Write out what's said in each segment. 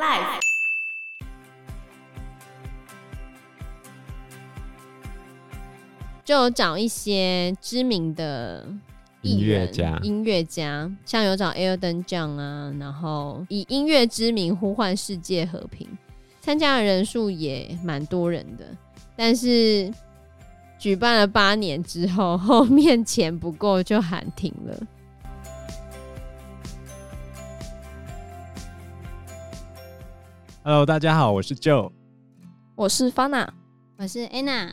Life。就找一些知名的音乐家，音乐家，像有找 Elton John 啊，然后以音乐之名呼唤世界和平，参加的人数也蛮多人的，但是举办了八年之后，后面钱不够就喊停了。Hello，大家好，我是 Joe，我是 Fana，我是 Anna。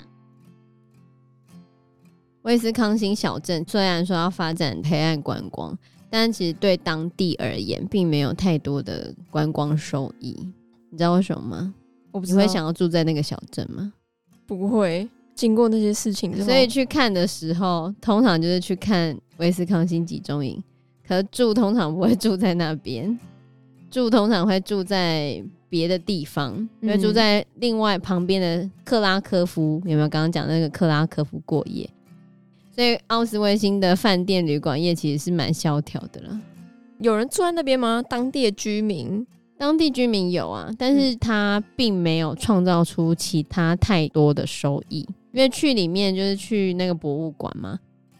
威斯康星小镇虽然说要发展黑暗观光，但其实对当地而言，并没有太多的观光收益。你知道为什么吗？我不知道。你会想要住在那个小镇吗？不会。经过那些事情之后，所以去看的时候，通常就是去看威斯康星集中营。可是住通常不会住在那边，住通常会住在别的地方，因为住在另外旁边的克拉科夫。有没有刚刚讲那个克拉科夫过夜？所以奥斯威辛的饭店旅馆业其实是蛮萧条的了。有人住在那边吗？当地的居民？当地居民有啊，但是他并没有创造出其他太多的收益，因为去里面就是去那个博物馆嘛。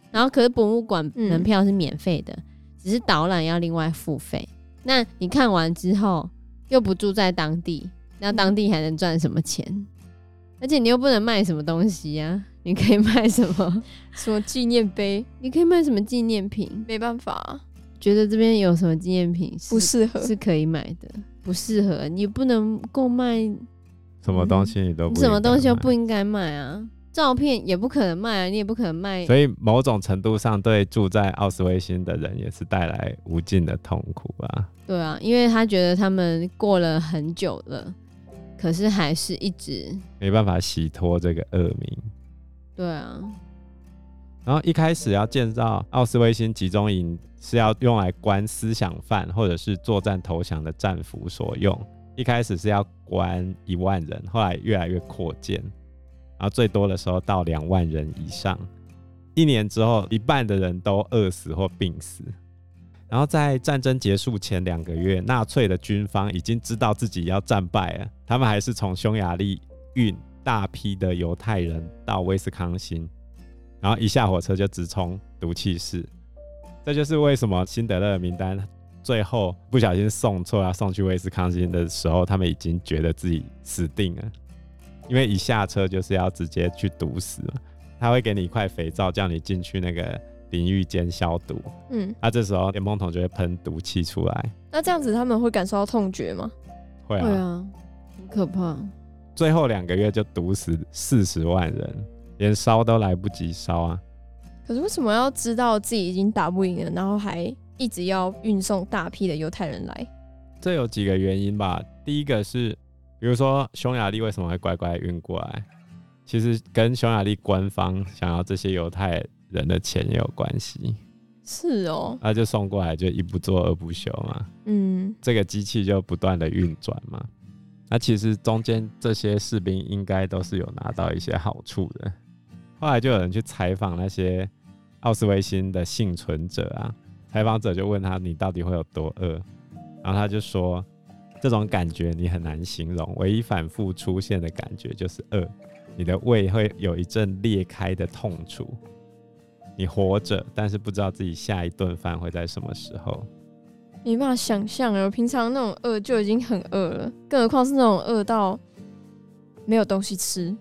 然后可是博物馆门票是免费的，只是导览要另外付费。那你看完之后又不住在当地，那当地还能赚什么钱？而且你又不能卖什么东西呀、啊？你可以卖什么？什么纪念碑？你可以卖什么纪念品？没办法，觉得这边有什么纪念品不适合，是可以买的，不适合你不能购卖。什么东西你都不什么东西都不应该卖啊？照片也不可能卖啊，你也不可能卖。所以某种程度上，对住在奥斯威辛的人也是带来无尽的痛苦吧？对啊，因为他觉得他们过了很久了，可是还是一直没办法洗脱这个恶名。对啊，然后一开始要建造奥斯威辛集中营是要用来关思想犯或者是作战投降的战俘所用。一开始是要关一万人，后来越来越扩建，然后最多的时候到两万人以上。一年之后，一半的人都饿死或病死。然后在战争结束前两个月，纳粹的军方已经知道自己要战败了，他们还是从匈牙利运。大批的犹太人到威斯康星，然后一下火车就直冲毒气室。这就是为什么辛德勒的名单最后不小心送错，要送去威斯康星的时候，他们已经觉得自己死定了，因为一下车就是要直接去毒死嘛。他会给你一块肥皂，叫你进去那个淋浴间消毒。嗯，那、啊、这时候莲蓬头就会喷毒气出来。那这样子他们会感受到痛觉吗？会啊，会啊，很可怕。最后两个月就毒死四十万人，连烧都来不及烧啊！可是为什么要知道自己已经打不赢了，然后还一直要运送大批的犹太人来？这有几个原因吧。第一个是，比如说匈牙利为什么会乖乖运过来？其实跟匈牙利官方想要这些犹太人的钱也有关系。是哦，那就送过来，就一不做二不休嘛。嗯，这个机器就不断的运转嘛。那其实中间这些士兵应该都是有拿到一些好处的。后来就有人去采访那些奥斯维辛的幸存者啊，采访者就问他：“你到底会有多饿？”然后他就说：“这种感觉你很难形容，唯一反复出现的感觉就是饿。你的胃会有一阵裂开的痛楚。你活着，但是不知道自己下一顿饭会在什么时候。”没办法想象啊！我平常那种饿就已经很饿了，更何况是那种饿到没有东西吃。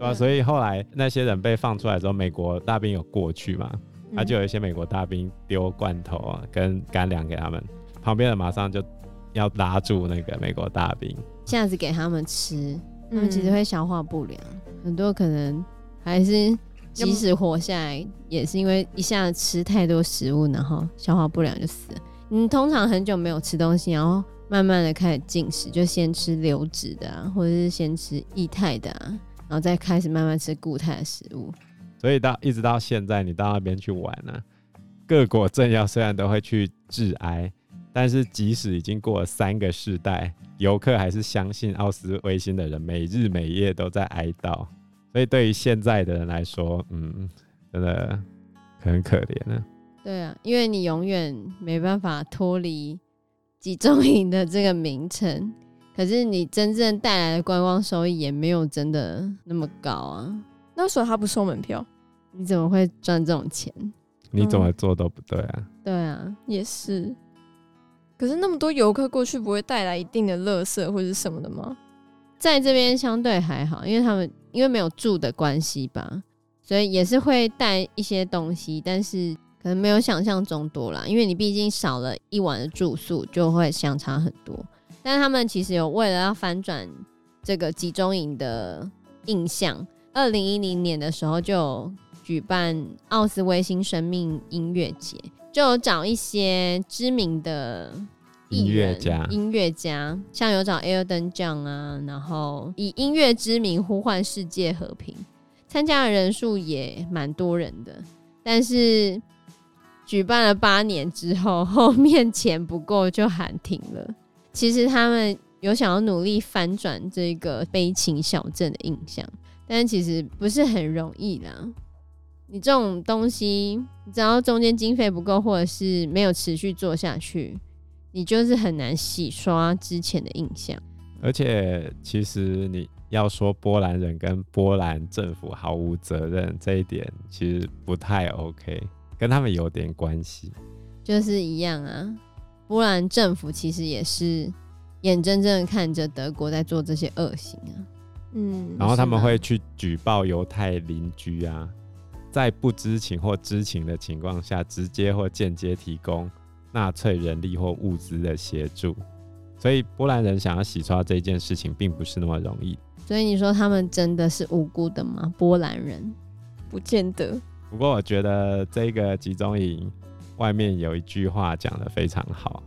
对啊，所以后来那些人被放出来之后，美国大兵有过去嘛？他、嗯、就有一些美国大兵丢罐头啊，跟干粮给他们，旁边的马上就要拉住那个美国大兵，一下子给他们吃，他们其实会消化不良，嗯、很多可能还是即使活下来，也是因为一下子吃太多食物，然后消化不良就死了。你通常很久没有吃东西，然后慢慢的开始进食，就先吃流质的啊，或者是先吃液态的啊，然后再开始慢慢吃固态的食物。所以到一直到现在，你到那边去玩呢、啊，各国政要虽然都会去致哀，但是即使已经过了三个世代，游客还是相信奥斯威辛的人每日每夜都在哀悼。所以对于现在的人来说，嗯，真的很可怜呢。对啊，因为你永远没办法脱离集中营的这个名称，可是你真正带来的观光收益也没有真的那么高啊。那时候他不收门票？你怎么会赚这种钱？你怎么做都不对啊。对啊，也是。可是那么多游客过去，不会带来一定的垃圾或者什么的吗？在这边相对还好，因为他们因为没有住的关系吧，所以也是会带一些东西，但是可能没有想象中多啦。因为你毕竟少了一晚的住宿，就会相差很多。但他们其实有为了要翻转这个集中营的印象，二零一零年的时候就举办奥斯威辛生命音乐节。就有找一些知名的音乐家，音乐家，像有找 Elton John 啊，然后以音乐之名呼唤世界和平，参加的人数也蛮多人的。但是举办了八年之后，后面钱不够就喊停了。其实他们有想要努力翻转这个悲情小镇的印象，但其实不是很容易啦。你这种东西，你只要中间经费不够，或者是没有持续做下去，你就是很难洗刷之前的印象。而且，其实你要说波兰人跟波兰政府毫无责任，这一点其实不太 OK，跟他们有点关系。就是一样啊，波兰政府其实也是眼睁睁的看着德国在做这些恶行啊。嗯，然后他们会去举报犹太邻居啊。在不知情或知情的情况下，直接或间接提供纳粹人力或物资的协助，所以波兰人想要洗刷这件事情，并不是那么容易。所以你说他们真的是无辜的吗？波兰人不见得。不过我觉得这个集中营外面有一句话讲得非常好，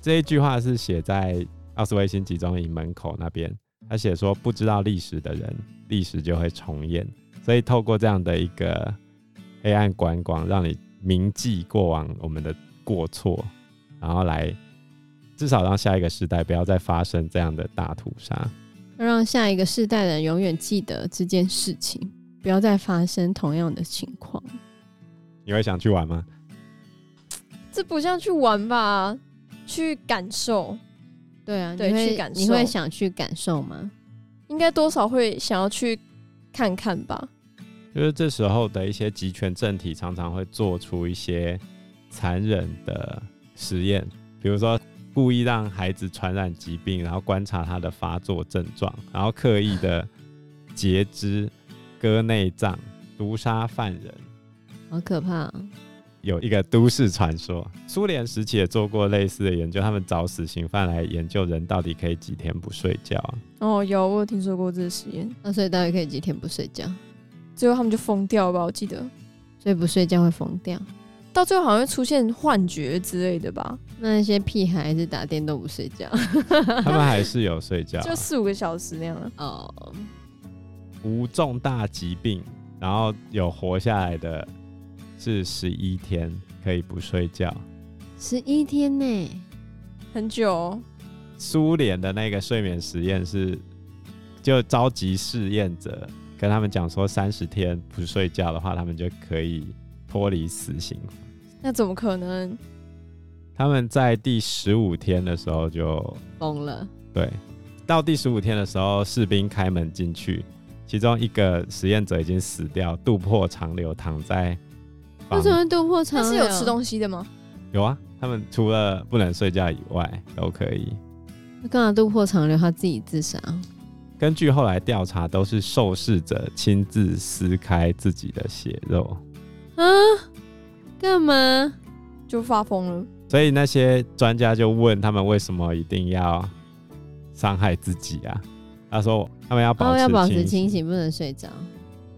这一句话是写在奥斯威辛集中营门口那边，他写说：“不知道历史的人，历史就会重演。”所以透过这样的一个黑暗观光，让你铭记过往我们的过错，然后来至少让下一个时代不要再发生这样的大屠杀，让下一个世代的人永远记得这件事情，不要再发生同样的情况。你会想去玩吗？这不像去玩吧，去感受。对啊，对，你会去感受。你会想去感受吗？应该多少会想要去。看看吧，就是这时候的一些集权政体常常会做出一些残忍的实验，比如说故意让孩子传染疾病，然后观察他的发作症状，然后刻意的截肢、割内脏、毒杀犯人，好可怕啊！有一个都市传说，苏联时期也做过类似的研究，他们找死刑犯来研究人到底可以几天不睡觉啊？哦，有，我有听说过这个实验。那所以到底可以几天不睡觉？最后他们就疯掉吧？我记得，所以不睡觉会疯掉，到最后好像会出现幻觉之类的吧？那那些屁孩还是打电动不睡觉？他们还是有睡觉，就四五个小时那样。哦，无重大疾病，然后有活下来的。是十一天可以不睡觉，十一天呢，很久哦。苏联的那个睡眠实验是，就召集试验者跟他们讲说，三十天不睡觉的话，他们就可以脱离死刑。那怎么可能？他们在第十五天的时候就疯了。对，到第十五天的时候，士兵开门进去，其中一个实验者已经死掉，肚破长流，躺在。为什么肚破长流？他是有吃东西的吗？有啊，他们除了不能睡觉以外都可以。那干嘛肚破长流？他自己自杀？根据后来调查，都是受试者亲自撕开自己的血肉。啊？干嘛？就发疯了。所以那些专家就问他们为什么一定要伤害自己啊？他说他们要保持要保持清醒，不能睡着，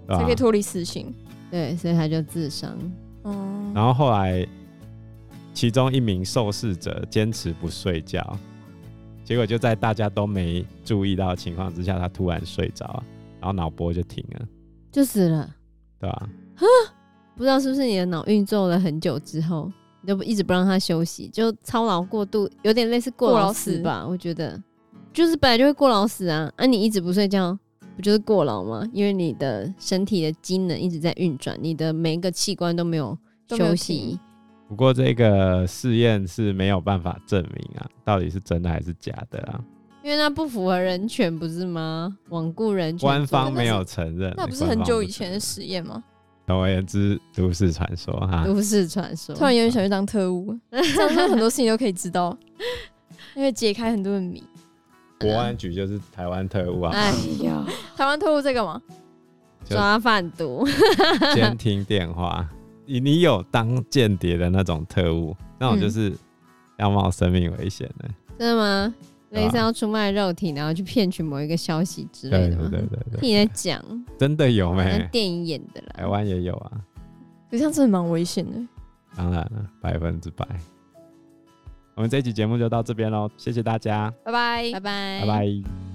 才可以脱离死刑。对，所以他就自伤。嗯，然后后来，其中一名受试者坚持不睡觉，结果就在大家都没注意到的情况之下，他突然睡着，然后脑波就停了，就死了，对吧？哈，不知道是不是你的脑运作了很久之后，你就一直不让他休息，就操劳过度，有点类似过劳死吧？我觉得，就是本来就会过劳死啊，啊，你一直不睡觉。不就是过劳吗？因为你的身体的机能一直在运转，你的每一个器官都没有休息。不过这个试验是没有办法证明啊，到底是真的还是假的啊？因为那不符合人权，不是吗？罔顾人权，官方没有承认。那不是很久以前的实验吗？总而言之，都市传说哈，都市传说。突然有点想去当特务，这样很多事情都可以知道，因为解开很多的谜。国安局就是台湾特务啊！哎呀，台湾特务在干嘛？抓贩毒、监听电话。你你有当间谍的那种特务，那种就是要冒生命危险的。真的吗？类似要出卖肉体，然后去骗取某一个消息之类的吗？对对对对，你在讲，真的有没？电影演的啦，台湾也有啊。这样真的蛮危险的。当然了，百分之百。我们这一集节目就到这边喽，谢谢大家，拜拜，拜拜，拜拜。